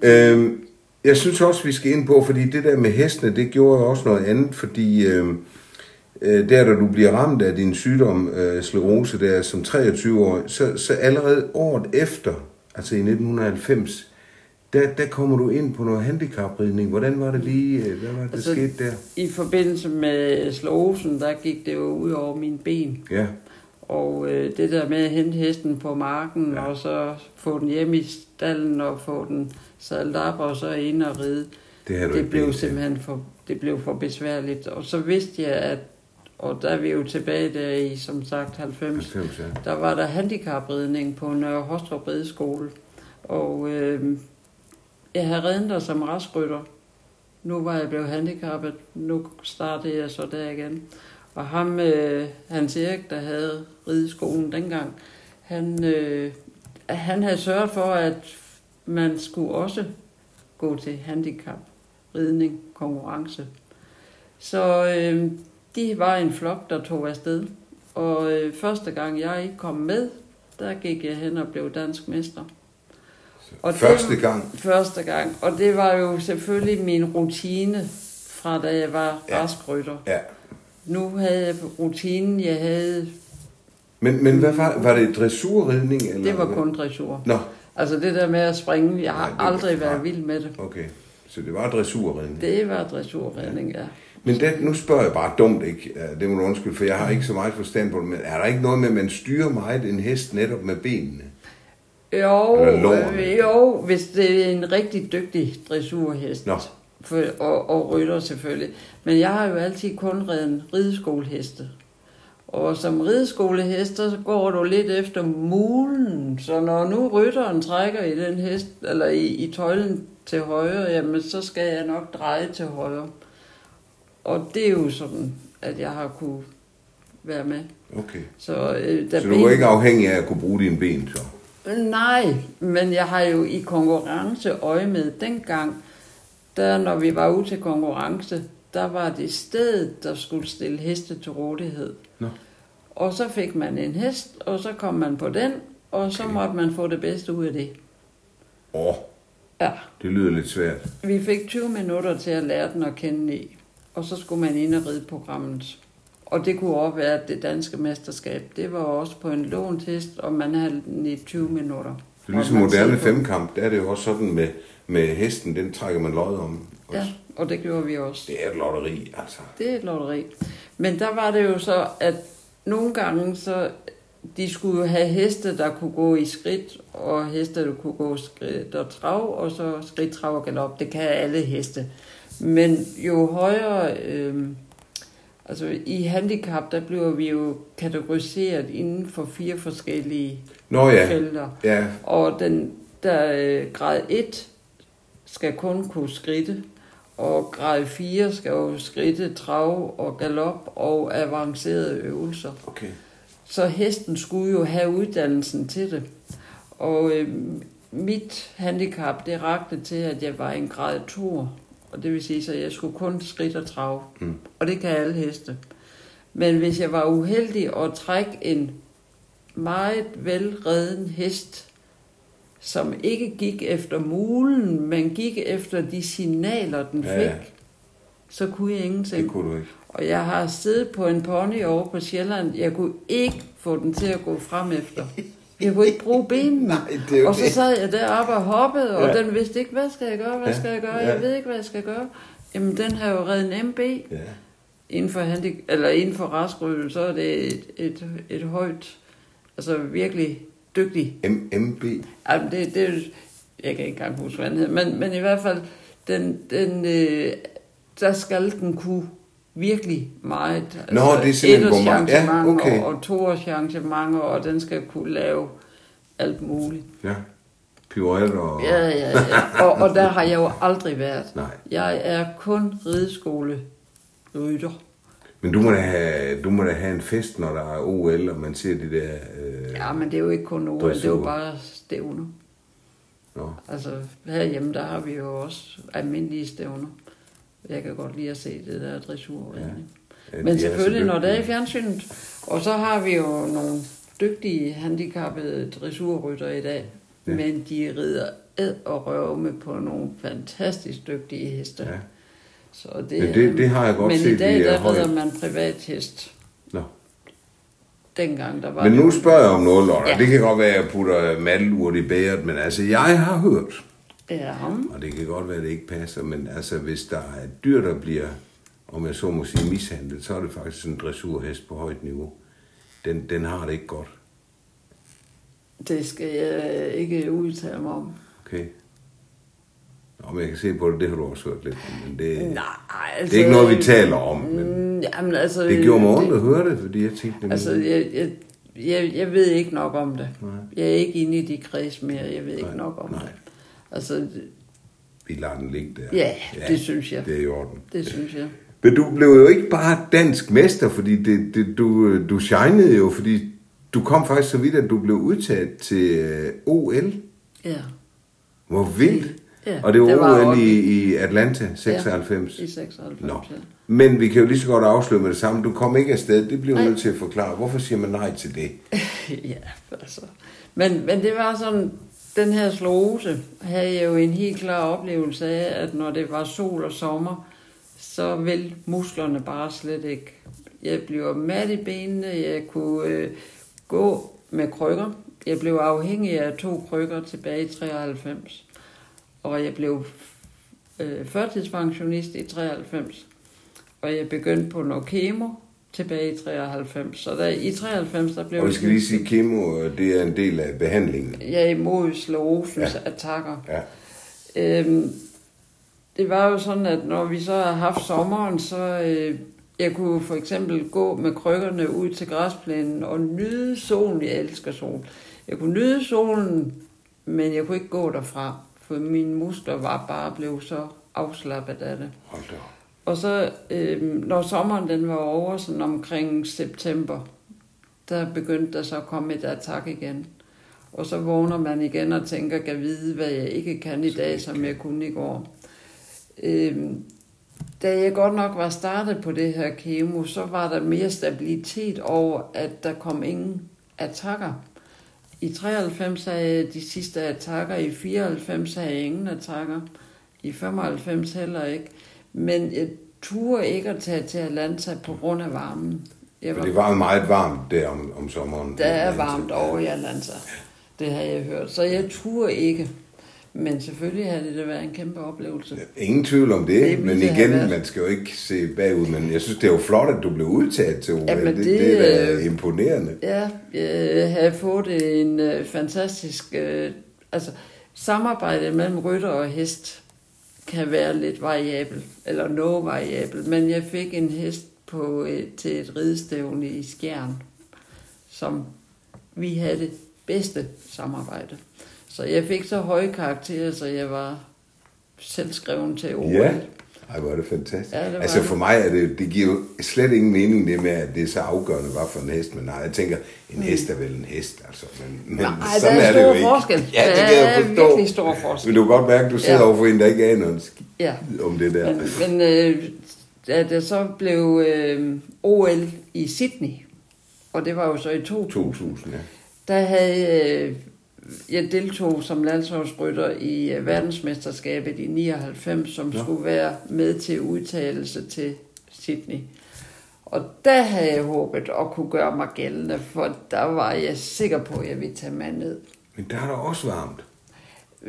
Men, øh, øhm, jeg synes også, vi skal ind på, fordi det der med hestene, det gjorde også noget andet, fordi øh, øh, der, da du bliver ramt af din sygdom, øh, sklerose, der som 23 år, så, så allerede året efter, altså i 1990, der, der kommer du ind på noget handicapridning. Hvordan var det lige, øh, hvad var det, altså, skete der? I forbindelse med slåsen, der gik det jo ud over mine ben. Ja. Og øh, det der med at hente hesten på marken, ja. og så få den hjem i stallen, og få den sadlet op, og så ind og ride, det, det blev simpelthen for, det blev for besværligt. Og så vidste jeg, at og der er vi jo tilbage der i, som sagt, 90, 90 ja. der var der handicapridning på Nørre Hostrup Rideskole. Og øh, jeg havde reddet som raskrytter. Nu var jeg blevet handicappet. Nu startede jeg så der igen. Og ham, øh, Hans Erik, der havde rideskolen dengang, han, øh, han havde sørget for, at man skulle også gå til handicap, ridning, konkurrence. Så øh, de var en flok, der tog afsted. Og øh, første gang jeg ikke kom med, der gik jeg hen og blev dansk mester. Og Første det, gang? Første gang. Og det var jo selvfølgelig min rutine fra da jeg var Ja. ja. raskrytter. Ja. Nu havde jeg rutinen, jeg havde, Men, men hvad var, var det dressurridning? Eller det var hvad? kun dressur. Nå, Altså det der med at springe, jeg har Nej, aldrig været nej. vild med det. okay. Så det var dressurridning. Det var dressurredning, ja. Men det, nu spørger jeg bare dumt, ikke? Ja, Det må du undskylde, for jeg har ikke så meget forstand på det. Men er der ikke noget med, at man styrer meget en hest netop med benene? Jo, øh, jo, hvis det er en rigtig dygtig dressurhest. Nå. For, og, og rytter selvfølgelig. Men jeg har jo altid kun reddet rideskoleheste. Og som rideskolehest, så går du lidt efter mulen. Så når nu rytteren trækker i den hest, eller i, i tøjlen til højre, jamen så skal jeg nok dreje til højre. Og det er jo sådan, at jeg har kunne være med. Okay. Så, øh, da Så du var ikke afhængig af at kunne bruge dine ben, så? Nej, men jeg har jo i konkurrence øje med dengang, der når vi var ude til konkurrence, der var det stedet, der skulle stille heste til rådighed. Nå. Og så fik man en hest, og så kom man på den, og så Okay. måtte man få det bedste ud af det. Åh, Ja, det lyder lidt svært. vi fik 20 minutter til at lære den at kende i, og så skulle man ind og ride programmet. Og det kunne også være at det danske mesterskab. Det var også på en lånt hest, og man havde den i 20 minutter. Det er ligesom moderne femkamp, der er det jo også sådan med, med hesten, den trækker man lod om. Ja, og det gjorde vi også. Det er et lotteri, altså. Det er et lotteri. Men der var det jo så, at nogle gange så, de skulle jo have heste, der kunne gå i skridt, og heste, der kunne gå skridt og trav, og så skridt, trav og galop. Det kan alle heste. Men jo højere, øh, altså i handicap, der bliver vi jo kategoriseret inden for fire forskellige Nå ja, felter. ja, Og den der øh, grad 1 skal kun kunne skridte, og grad 4 skal jo skridte, trav og galop og avancerede øvelser. okay. Så hesten skulle jo have uddannelsen til det. Og øh, mit handicap, det rakte til, at jeg var en grad 2. Og det vil sige, så jeg skulle kun skridt og trav. Mm. Og det kan alle heste. Men hvis jeg var uheldig at trække en meget velreden hest, som ikke gik efter mulen, men gik efter de signaler, den fik, Ja, ja. så kunne jeg ingenting. Det kunne du ikke. Og jeg har siddet på en pony over på Sjælland. Jeg kunne ikke få den til at gå frem efter. *laughs* Jeg kunne ikke bruge benene. *laughs* Nej, det er og så sad jeg deroppe og hoppede, og Ja. den vidste ikke, hvad skal jeg gøre, hvad Ja, skal jeg gøre, ja. jeg ved ikke, hvad jeg skal gøre. Jamen, den har jo reddet en MB Ja. inden for, handik- eller inden for raskryden, så er det et, et, et højt, altså virkelig dygtig M- MB. Altså, det, det, er jeg kan ikke engang huske, hvad den hedder, men, men i hvert fald, den, den, øh, der skal den kunne virkelig meget. Altså, Nå, det er simpelthen, hvor meget- ja, okay. og toårschangementer, og den skal kunne lave alt muligt. Ja. Pirouette og... Ja, ja, ja. Og, og der har jeg jo aldrig været. Nej. Jeg er kun rideskole rytter. Men du må, da have, du må da have en fest, når der er OL, og man ser de der... Øh... Ja, men det er jo ikke kun OL, det er jo bare stævner. Nå. Altså herhjemme, der har vi jo også almindelige stævner. Jeg kan godt lide at se det der dressurredning. Ja, Men de så selvfølgelig, når det er i fjernsynet. Og så har vi jo nogle dygtige handicappede dressurrytter i dag. Ja. Ja. Men de rider ed og røve på nogle fantastisk dygtige heste. Ja. Så det, Men det- det har jeg godt Men set, i dag, de er der rider man privathest. Nå. Dengang, der var Men nu spørger jeg om noget, Lotte. Ja. Det kan godt være, at jeg putter mandelurt i bæret, men altså, jeg har hørt, Ja, og det kan godt være, at det ikke passer, men altså, hvis der er et dyr, der bliver, om jeg så må sige, mishandlet, så er det faktisk en dressurhest på højt niveau. Den, den har det ikke godt. det skal jeg ikke udtale mig om. Okay? Nå, men jeg kan se på det, det har du også hørt lidt men det, Nej, altså... det er ikke noget, vi taler om. Men Mm, Jamen, altså, det gjorde mig ondt at høre det, fordi jeg tænkte... Altså, jeg, jeg, jeg, jeg ved ikke nok om det. Nej. Jeg er ikke inde i de kreds mere, jeg ved ikke Nej, nok om nej. det. Altså, Vi lader den ligge der. ja, det synes jeg. Det er i orden. Det synes jeg. Men du blev jo ikke bare dansk mester, fordi det, det, du, du shinede jo, fordi du kom faktisk så vidt, at du blev udtaget til øh, OL. Ja, Hvor vildt. Ja, og det var, det var OL i, i Atlanta, 96. i 96. Nå. Ja. Men vi kan jo lige så godt afsløre med det samme. Du kom ikke afsted. Det bliver nødt til at forklare. Hvorfor siger man nej til det? *laughs* ja, altså. Men, men det var sådan, den her slose havde jeg jo en helt klar oplevelse af, at når det var sol og sommer, så vil musklerne bare slet ikke. Jeg blev mat i benene, jeg kunne øh, gå med krykker. Jeg blev afhængig af to krykker tilbage i 93. Og jeg blev øh, førtidspensionist i 93. Og jeg begyndte på noget kemo tilbage i 93. Så der, i 93, der blev... Og vi skal lige sige, kemo, det er en del af behandlingen. Jeg er imod slåsens ja. attacker. Ja. Øhm, det var jo sådan, at når vi så har haft sommeren, så øh, jeg kunne for eksempel gå med krykkerne ud til græsplænen og nyde solen. Jeg elsker sol. Jeg kunne nyde solen, men jeg kunne ikke gå derfra, for mine muskler var bare blevet så afslappet af det. Hold da. Og så, øh, når sommeren den var over, sådan omkring september, der begyndte der så at komme et attack igen. Og så vågner man igen og tænker, kan vide, hvad jeg ikke kan i dag, som jeg kunne i går. Øh, da jeg godt nok var startet på det her kemo, så var der mere stabilitet over, at der kom ingen attacker. I 93 havde jeg de sidste attacker, i 94 havde jeg ingen attacker, i 95 heller ikke. Men jeg turde ikke at tage til Atlanta på grund af varmen. Jeg For det var meget varmt der om, om sommeren. der er varmt over i Atlanta. Det har jeg hørt. Så jeg turde ikke. Men selvfølgelig havde det da været en kæmpe oplevelse. Ingen tvivl om det, Det men igen, man skal jo ikke se bagud, men jeg synes, det er jo flot, at du blev udtaget til OL. Jamen, det, det, det, er da øh, imponerende. Ja, jeg havde fået en øh, fantastisk... Øh, altså, samarbejdet mellem rytter og hest kan være lidt variabel, eller noget variabel, men jeg fik en hest på et, til et ridestævne i Skjern, som vi havde det bedste samarbejde. Så jeg fik så høje karakterer, så jeg var selvskreven til OL. Ja. Ej, hvor er det fantastisk. Ja, det altså for mig er det, det giver jo slet ingen mening det med, at det er så afgørende, hvad for en hest man har. Jeg tænker, en hest er vel en hest, altså. Men, men Nej, sådan der er det jo ikke. forskel. Ja, det Der kan jeg er forstå. virkelig stor forskel. Men du kan godt mærke, at du sidder Ja. overfor en, der ikke aner en skid Ja. om det der. Men, men øh, da det så blev øh, OL i Sydney, og det var jo så i 2000, 2000, ja. der havde øh, jeg deltog som landsholdsrytter i øh, verdensmesterskabet i 99, som Nå. skulle være med til udtalelse til Sydney. Og der havde jeg håbet at kunne gøre mig gældende, for der var jeg sikker på, at jeg ville tage mig ned. Men der er der også varmt.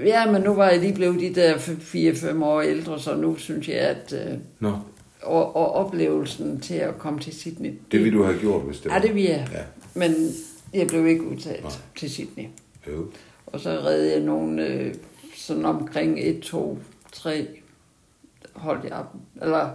Ja, men nu var jeg lige blevet de der 4-5 år ældre, så nu synes jeg, at øh, Nå, og, og oplevelsen til at komme til Sydney. det ville du have gjort, hvis det Ja, var. det ville jeg. Ja. Men jeg blev ikke udtaget Nej. til Sydney. Jo. Og så redde jeg nogle øh, sådan omkring 1, 2, 3 holdt jeg op. Eller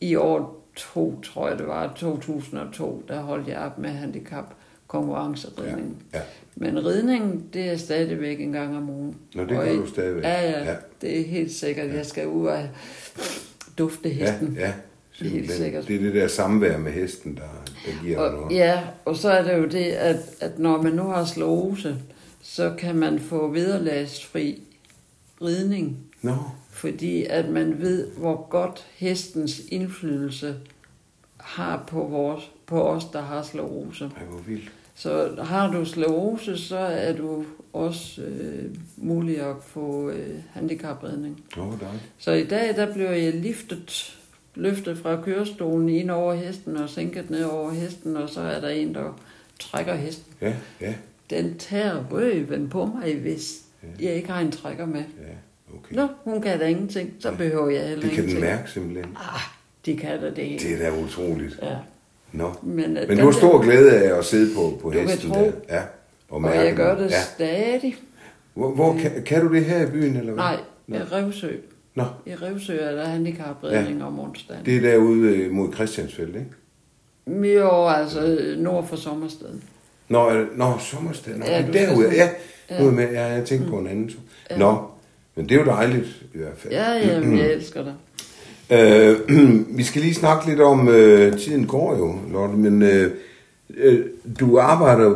i år 2, tror jeg det var, 2002, der holdt jeg op med handicap konkurrenceridning. Ja, ja. Men ridning, det er stadigvæk en gang om ugen. Nå, det gør du stadigvæk. Ja, ja, Ja. ja, det er helt sikkert. Jeg skal ud og dufte hesten. Ja, ja. Helt Simpelthen. sikkert. Det er det der samvær med hesten, der, der giver Og, noget. ja, og så er det jo det, at, at når man nu har slåse, så kan man få vederlagsfri ridning, Nå, fordi at man ved, hvor godt hestens indflydelse har på, vores, på os, der har sklerose. ej, hvor vildt. Så har du sklerose, så er du også øh, mulig at få øh, handicapredning. Dejligt. Så i dag, der bliver jeg liftet, løftet fra kørestolen ind over hesten og sænket ned over hesten, og så er der en, der trækker hesten. Ja, ja, Den tager røven på mig, hvis Ja. jeg ikke har en trækker med. ja. Okay. Nå, hun kan da ingenting, så behøver jeg heller det kan den ingenting. mærke simpelthen. Ah, de kan da det hele. Det er da utroligt. Ja. Nå. Men, øh, Men du har stor glæde af at sidde på, på hesten der. Ja. Og mærke jeg gør det Ja. stadig. Hvor, hvor kan, kan du det her i byen, eller hvad? Nej, Nå. i Revsø. Nå, I Revsø er der handicapredning ja. om onsdagen. det er derude øh, mod Christiansfeld, ikke? Jo, altså nord for Sommersted. Nå, nå sommersted. Nå, Ja, ja, derude. Ja, Ja. med. Ja, jeg tænkte på en anden. Ja. Nå, men det er jo dejligt i hvert fald. Ja, jamen, jeg *clears throat* elsker dig. Øh, *clears throat* vi skal lige snakke lidt om, øh, tiden går jo, Lotte, men øh, øh, du arbejder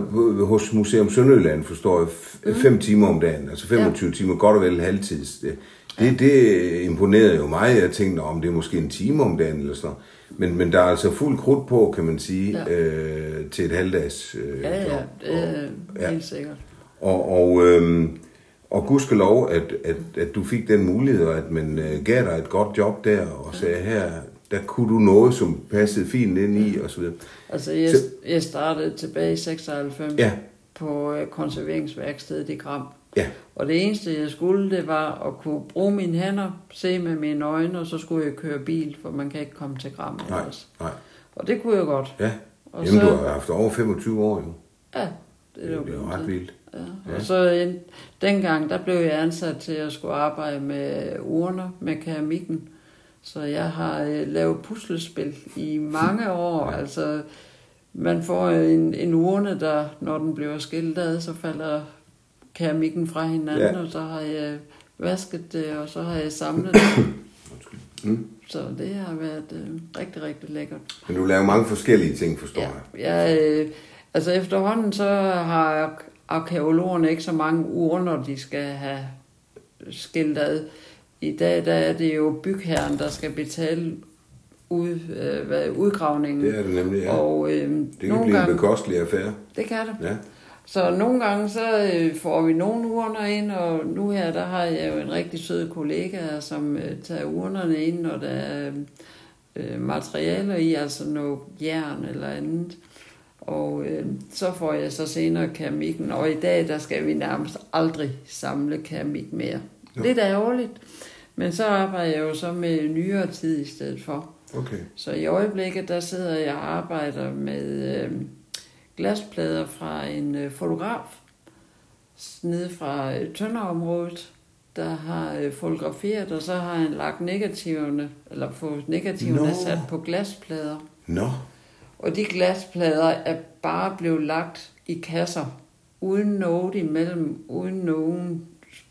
hos Museum Sønderjylland, forstår jeg, Mhm. fem timer om dagen, altså 25 ja. timer, godt og vel halvtids. Det, det, det imponerede jo mig, jeg tænkte, om det er måske en time om dagen eller sådan noget. Men, men der er altså fuld krudt på, kan man sige, Ja. øh, til et halvdags øh, Ja, ja, job. det er ja. helt sikkert. Og, og, øhm, Og gudskelov, at, at, at du fik den mulighed, og at man uh, gav dig et godt job der, og sagde, her, der kunne du noget, som passede fint ind i, og så videre. Altså, jeg, Så- jeg startede tilbage i 96 Ja, på øh, konserveringsværkstedet i Gram. Ja, Og det eneste, jeg skulle, det var at kunne bruge mine hænder, se med mine øjne, og så skulle jeg køre bil, for man kan ikke komme til Gram nej, ellers. nej, Og det kunne jeg godt. ja. Og Jamen, så, du har haft over 25 år jo. Ja, det jo det er jo ret vildt. Ja. Ja. Og så en, dengang, der blev jeg ansat til at skulle arbejde med urner, med keramikken. Så jeg har øh, lavet puslespil i mange år. Ja. Altså, man får en, en urne, der, når den bliver skilt ad, så falder keramikken fra hinanden, Ja. og så har jeg vasket det, og så har jeg samlet det. *coughs* Mm. Så det har været øh, rigtig, rigtig lækkert. Men du laver mange forskellige ting, forstår Ja, jeg. jeg, øh, altså efterhånden så har arkeologerne ikke så mange urner, de skal have skilt ad. I dag der er det jo bygherren, der skal betale ud, øh, hvad, udgravningen. Det er det nemlig, ja. Og øh, Det kan nogle blive en gange, bekostelig affære. det kan det. Ja, Så nogle gange så øh, får vi nogle urner ind, og nu her der har jeg jo en rigtig sød kollega, som øh, tager urnerne ind, når der er øh, materialer i, altså noget jern eller andet. Og øh, så får jeg så senere keramikken, og i dag der skal vi nærmest aldrig samle keramik mere. Nå. Lidt ærgerligt, men så arbejder jeg jo så med nyere tid i stedet for. okay. Så i øjeblikket, der sidder jeg og arbejder med øh, glasplader fra en øh, fotograf nede fra øh, Tønderområdet, der har øh, fotograferet, og så har han lagt negativerne, eller fået negativerne Nå. sat på glasplader. Nå, Og de glasplader er bare blevet lagt i kasser, uden noget imellem, uden nogen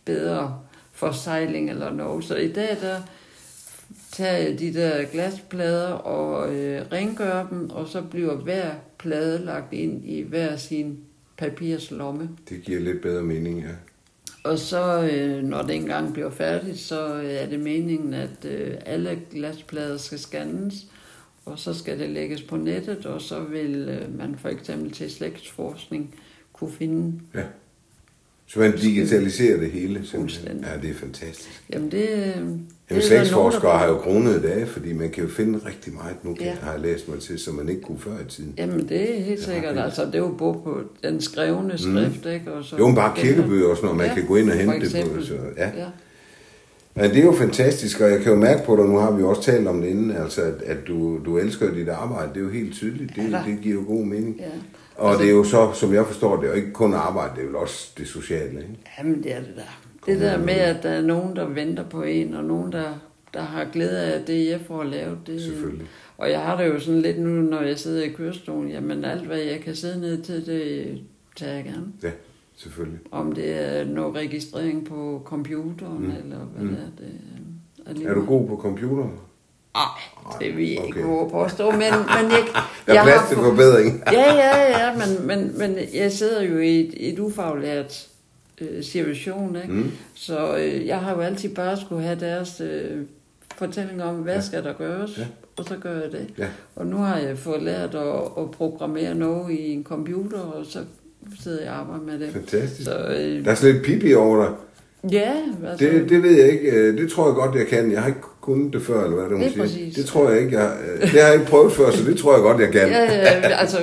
bedre forsejling eller noget. Så i dag, der tager jeg de der glasplader og øh, rengør dem, og så bliver hver plade lagt ind i hver sin papirslomme. det giver lidt bedre mening, ja. Og så, øh, når det engang bliver færdigt, så øh, er det meningen, at øh, alle glasplader skal scannes, og så skal det lægges på nettet, og så vil øh, man for eksempel til slægtsforskning kunne finde... ja. Så man digitaliserer det hele. Fuldstændig. Ja, det er fantastisk. Jamen det... det Jamen, der slægtsforskere nogen, har der- jo kronede dage, fordi man kan jo finde rigtig meget nu, Ja. har jeg læst mig til, som man ikke kunne før i tiden. Jamen det er helt Det er sikkert. vildt. Altså det er jo både på den skrevne skrift, ikke? Og så Jo, men bare kirkebøger og sådan noget, man Ja, kan gå ind og for hente det på. Så, ja. ja. Men det er jo fantastisk, og jeg kan jo mærke på dig, nu har vi jo også talt om det inden, altså at, at du, du elsker dit arbejde, det er jo helt tydeligt, det, Ja det giver jo god mening. ja. Og Altså- det er jo så, som jeg forstår, det er jo ikke kun arbejde, det er jo også det sociale, ikke? Jamen, det er det der. Det der med, at der er nogen, der venter på en, og nogen, der, der har glæde af det, jeg får lavet. Det, Selvfølgelig. Og jeg har det jo sådan lidt nu, når jeg sidder i kørestolen, jamen alt, hvad jeg kan sidde ned til, det tager jeg gerne. Ja, selvfølgelig. Om det er noget registrering på computeren, Mm. eller hvad Mm. det er. Det er, Er du god på computer? Ej, det vil jeg ikke Okay. våge påstå, men, men jeg, Der er plads til forbedring. Ja, ja, ja, men, men, men jeg sidder jo i et, et ufaglært øh, situation, ikke? Mm. Så øh, jeg har jo altid bare skulle have deres øh, fortælling om, hvad Ja. skal der gøres, Ja. ja. og så gør jeg det. Ja. Og nu har jeg fået lært at, at programmere noget i en computer, og så sidder jeg og arbejder med det. Fantastisk. Så øh, Der er sådan lidt pipi over dig. ja, altså, Det, det ved jeg ikke. øh, Det tror jeg godt, jeg kan. Jeg har ikke kunnet det før, eller hvad det, hun Det er siger. Det tror jeg ikke. Jeg, det har jeg ikke prøvet før, så det tror jeg godt, jeg kan. ja, ja, altså,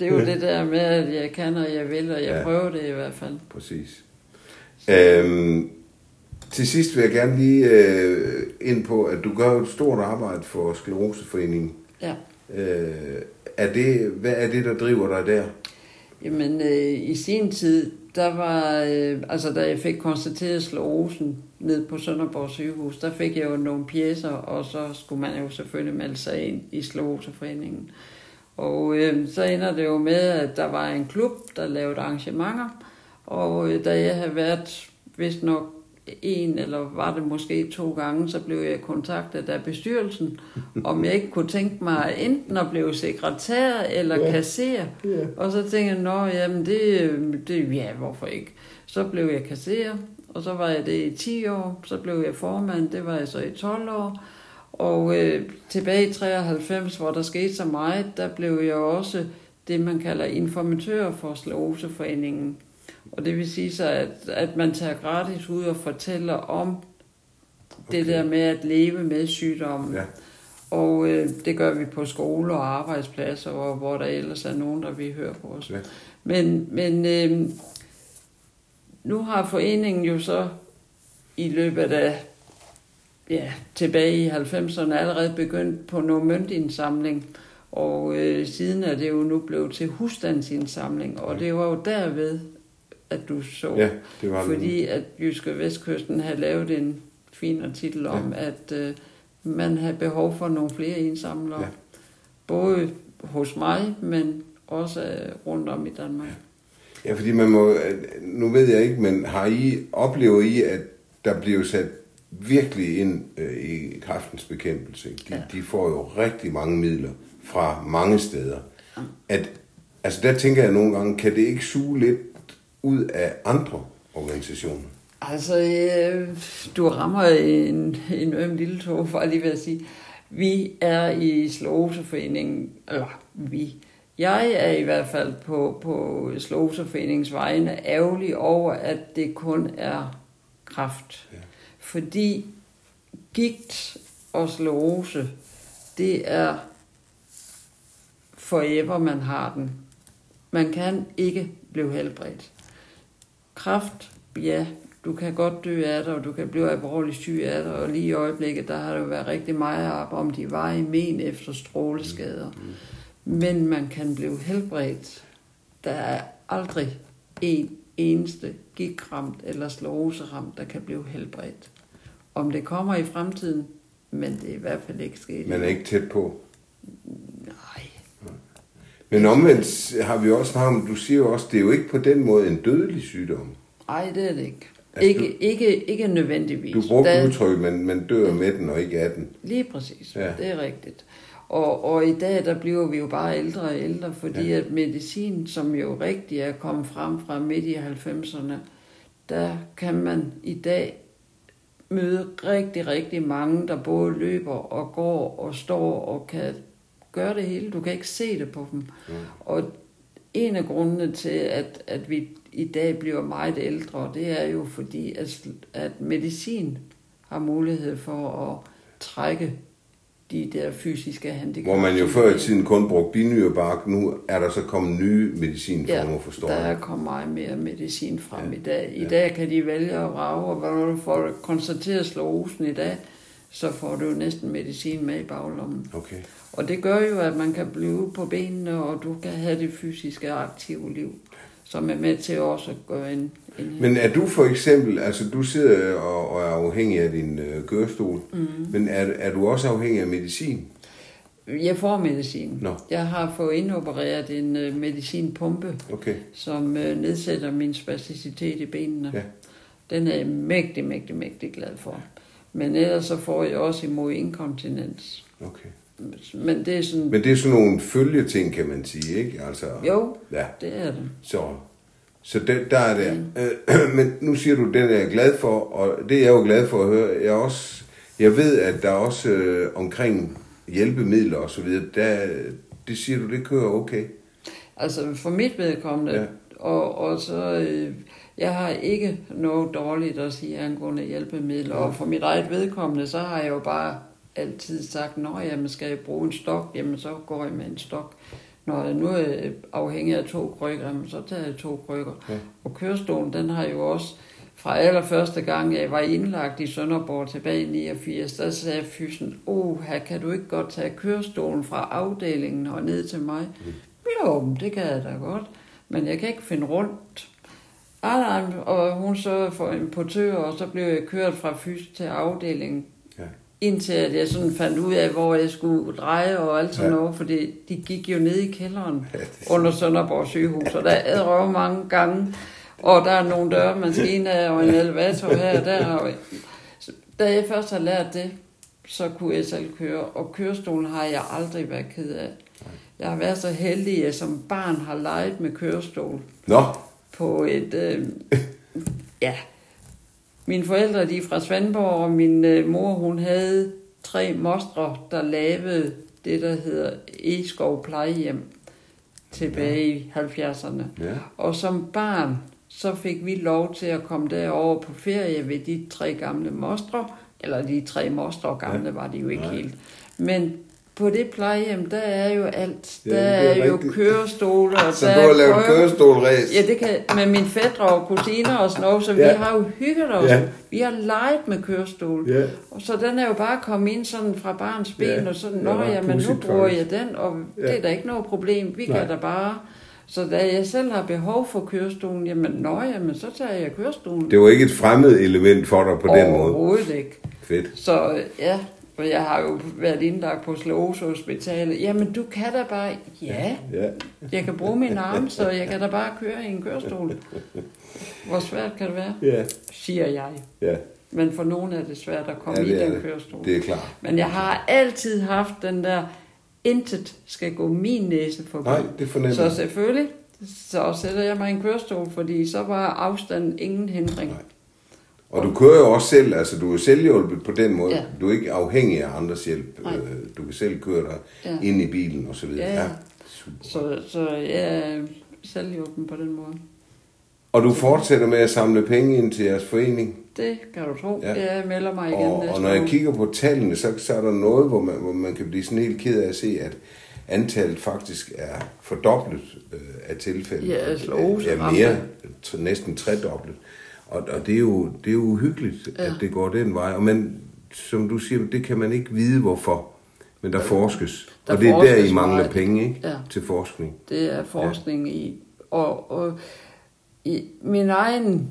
det er jo det der med, at jeg kan, og jeg vil, og jeg Ja. prøver det i hvert fald. Præcis. Øhm, til sidst vil jeg gerne lige øh, ind på, at du gør et stort arbejde for Skleroseforeningen. Ja. Øh, er det, hvad er det, der driver dig der? Jamen, øh, i sin tid, der var, øh, altså da jeg fik konstateret sklerosen ned på Sønderborg sygehus, der fik jeg jo nogle pjæser, og så skulle man jo selvfølgelig melde sig ind i Skleroseforeningen. Og øh, så ender det jo med, at der var en klub, der lavede arrangementer, og øh, da jeg havde været vist nok en, eller var det måske to gange, så blev jeg kontaktet af bestyrelsen, om jeg ikke kunne tænke mig enten at blive sekretær eller Ja. ja. kasser. Ja. Og så tænkte jeg, nå, jamen det, det, ja, hvorfor ikke? Så blev jeg kasserer, og så var jeg det i 10 år, så blev jeg formand, det var jeg så i 12 år. Og øh, tilbage i 93, hvor der skete så meget, der blev jeg også det, man kalder informatør for Skleroseforeningen. Og det vil sige så, at, at man tager gratis ud og fortæller om okay. det der med at leve med sygdommen. Ja. Og øh, det gør vi på skoler og arbejdspladser, og hvor der ellers er nogen, der vil høre på os. Ja. Men, men øh, nu har foreningen jo så i løbet af ja, tilbage i 90'erne allerede begyndt på noget møntindsamling. Og øh, siden er det jo nu blevet til husstandsindsamling, og det var jo derved, at du så. Ja, det var det. fordi at Jyske Vestkysten havde lavet en fin artikel om, ja. at øh, man havde behov for nogle flere indsamlere. Ja. Både hos mig, men også øh, rundt om i Danmark. Ja, fordi man må, nu ved jeg ikke, men har I, oplever I, at der bliver sat virkelig ind øh, i kraftens bekæmpelse? De, Ja. de får jo rigtig mange midler fra mange steder. At, altså der tænker jeg nogle gange, kan det ikke suge lidt ud af andre organisationer? Altså, øh, du rammer en, en øm lille tog, for lige ved at sige. Vi er i Slåseforeningen, eller vi, jeg er i hvert fald på, på Slåseforeningens vegne ærgerlig over, at det kun er kraft. Ja. Fordi gigt og slåse, det er forever, man har den. Man kan ikke blive helbredt. Kraft, ja, du kan godt dø af det, og du kan blive alvorligt syg af det, og lige i øjeblikket, der har der jo været rigtig meget op om de var i men efter stråleskader. Men man kan blive helbredt. Der er aldrig en eneste gigramt eller slåseramt, der kan blive helbredt. Om det kommer i fremtiden, men det er i hvert fald ikke sket. Man er ikke tæt på. Nej. Men omvendt har vi også snakket om, du siger jo også, det er jo ikke på den måde en dødelig sygdom. Nej, det er det ikke. Altså, ikke, ikke, ikke nødvendigvis. Du brugte Der- udtryk, men man dør med den og ikke af den. Lige præcis, ja. det er rigtigt. Og, og i dag, der bliver vi jo bare ældre og ældre, fordi Ja. at medicin, som jo rigtig er kommet frem fra midt i 90'erne, der kan man i dag møde rigtig, rigtig mange, der både løber og går og står og kan gøre det hele. Du kan ikke se det på dem. Ja. Og en af grundene til, at, at vi i dag bliver meget ældre, det er jo fordi, at, at medicin har mulighed for at trække de der fysiske handicap. Hvor man jo før i tiden kun brugte binyrebark, nu er der så kommet nye medicinformer, Ja, forstår der jeg. er kommet meget mere medicin frem Ja, i dag. I ja. dag kan de vælge at vrage, og når du får konstateret slåsen i dag, så får du næsten medicin med i baglommen. Okay. Og det gør jo, at man kan blive på benene, og du kan have det fysiske aktive liv, som er med til også at gøre en... en Men er du for eksempel, altså du sidder og, og er afhængig af din øh, kørestol, mm. men er, er du også afhængig af medicin? Jeg får medicin. Nå. Jeg har fået indopereret en øh, medicinpumpe, Okay. som øh, nedsætter min spasticitet i benene. Ja. Den er jeg mægtig, mægtig, mægtig glad for. Men ellers så får jeg også imod inkontinens. okay. Men det er sådan... Men det er sådan nogle følgeting, kan man sige, ikke? Altså, Jo, Ja, det er det. så, så det, der er det. Øh, *clears throat* men nu siger du, den er jeg glad for, og det er jeg jo glad for at høre. Jeg, også, jeg ved, at der er også øh, omkring hjælpemidler og så videre, der, det siger du, det kører okay. Altså for mit vedkommende, Ja. ja. og, og så... Øh, jeg har ikke noget dårligt at sige angående hjælpemidler, og for mit eget vedkommende, så har jeg jo bare altid sagt, når jeg skal jeg bruge en stok, jamen så går jeg med en stok. Når jeg nu er afhængig af to krykker, jamen, så tager jeg to krykker. Ja. Og kørestolen, den har jo også, fra allerførste gang, jeg var indlagt i Sønderborg tilbage i 89, der sagde fysen, her kan du ikke godt tage kørestolen fra afdelingen og ned til mig? Mm. Jo, det kan jeg da godt, men jeg kan ikke finde rundt. Ah, nej, og hun så for en portør, og så blev jeg kørt fra fys til afdelingen. Indtil at jeg sådan fandt ud af, hvor jeg skulle dreje og alt sådan Ja. noget, fordi de gik jo ned i kælderen Ja, det- under Sønderborg sygehus, og der er røv mange gange, og der er nogle døre, man skal ind af, og en elevator her og der. Og, så, da jeg først har lært det, så kunne jeg selv køre, og kørestolen har jeg aldrig været ked af. Jeg har været så heldig, at jeg som barn har leget med kørestol Nå, på et... Øh, *laughs* ja. Mine forældre, de er fra Svendborg, og min øh, mor, hun havde tre mostre, der lavede det, der hedder Eskov Plejehjem tilbage i 70'erne. ja. Og som barn, så fik vi lov til at komme derover på ferie ved de tre gamle mostre. Eller de tre mostre gamle ja. var de jo ikke Nej. helt. Men på det plejehjem, der er jo alt. Ja, der er er, jo kørestole, og Så der du har lavet prøve- kørestolræs? Ja, det kan med mine fædre og kusiner og sådan noget, så vi Ja. har jo hygget os. Ja. Vi har leget med kørestol. Ja. Og så den er jo bare kommet ind sådan fra barns ben, Ja, og sådan, nå ja, men nu bruger jeg den, og Ja. det er da ikke noget problem. Vi Nej. kan da bare... Så da jeg selv har behov for kørestolen, jamen nå jamen, så tager jeg kørestolen. Det var ikke et fremmed element for dig på den måde. Overhovedet ikke. Fedt. Så øh, ja, og jeg har jo været indlagt på Slåse Hospitalet. Jamen, du kan da bare... Ja, Ja. jeg kan bruge min arm, så jeg kan da bare køre i en kørestol. Hvor svært kan det være, Ja. siger jeg. Ja. Men for nogen er det svært at komme Ja, i den det. kørestol. Det er klart. Men jeg har altid haft den der, intet skal gå min næse forbi. Nej, det fornemmer Så selvfølgelig, så sætter jeg mig i en kørestol, fordi så var afstanden ingen hindring. Nej. Og du kører jo også selv, altså du er selvhjulpet på den måde. Ja. Du er ikke afhængig af andres hjælp. Nej. Øh, Du kan selv køre dig Ja. ind i bilen og så videre. Ja, ja. Super. Så, så jeg er selvhjulpen på den måde. Og du fortsætter med at samle penge ind til jeres forening. Det kan du tro. Ja. Jeg melder mig igen Og, og når jeg kigger på tallene, så, så er der noget, hvor man, hvor man kan blive sådan helt ked af at se, at antallet faktisk er fordoblet øh, af tilfælde. Ja, sklerose er ramte. mere, næsten tredoblet. Og, og det, er jo, det er jo uhyggeligt, ja. At det går den vej. Og man, som du siger, det kan man ikke vide, hvorfor. Men der forskes. Der og det er der, I mangler meget. penge ikke? Ja. til forskning. Det er forskning ja. i. Og, og i min egen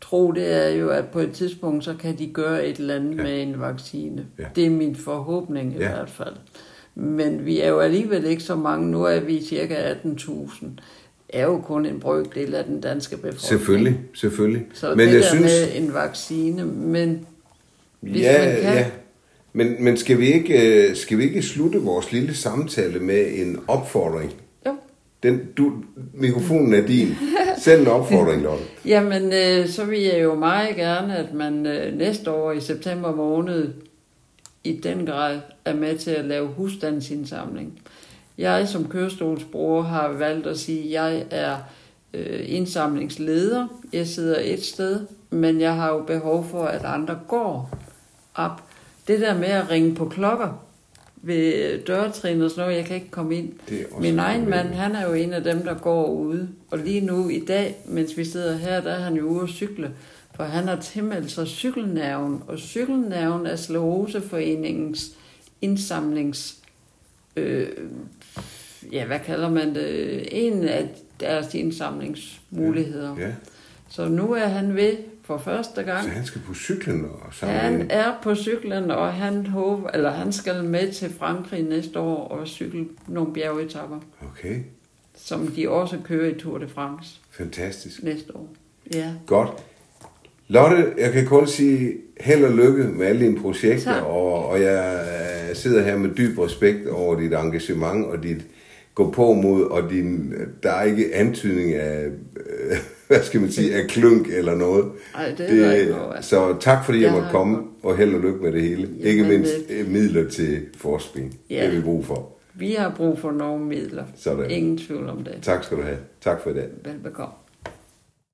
tro, det er jo, at på et tidspunkt, så kan de gøre et eller andet ja. med en vaccine. Ja. Det er min forhåbning i Ja. hvert fald. Men vi er jo alligevel ikke så mange. Nu er vi cirka 18.000. er jo kun en brøkdel af den danske befolkning. Selvfølgelig, selvfølgelig. Så Men det jeg der synes, med en vaccine, men hvis ja, man kan- ja. Men, men skal, vi ikke, øh, skal vi ikke slutte vores lille samtale med en opfordring? jo, Den, du, mikrofonen er din. Send en opfordring, Lotte. *laughs* Jamen, øh, så vil jeg jo meget gerne, at man øh, næste år i september måned i den grad er med til at lave husstandsindsamling. Jeg som kørestolsbruger har valgt at sige, at jeg er øh, indsamlingsleder. Jeg sidder et sted, men jeg har jo behov for, at andre går op. Det der med at ringe på klokker ved dørtrin og sådan noget, jeg kan ikke komme ind. Min egen mand, han er jo en af dem, der går ude. Og lige nu i dag, mens vi sidder her, der er han jo ude at cykle. For han har tilmeldt sig cykelnerven, og cykelnerven er Skleroseforeningens indsamlings... Øh, ja, hvad kalder man det? En af deres indsamlingsmuligheder. Ja. Så nu er han ved for første gang. Så han skal på cyklen og samle Han er på cyklen, og han håber, eller han skal med til Frankrig næste år og cykle nogle bjergetapper, Okay, som de også kører i Tour de France fantastisk. næste år. Ja, Godt. Lotte, jeg kan kun sige held og lykke med alle dine projekter, Tak. og, og jeg sidder her med dyb respekt over dit engagement og dit gå på mod, og din, der er ikke antydning af, øh, *laughs* hvad skal man sige, af klunk eller noget. Ej, det er der ikke noget af. Så tak fordi jeg Jeg måtte komme, og held og lykke med det hele. Jamen, ikke mindst øh, øh, midler til forskning. Ja. Det har vi brug for. vi har brug for nogle midler. Sådan. Ingen tvivl om det. Tak skal du have. Tak for i dag. Velbekomme.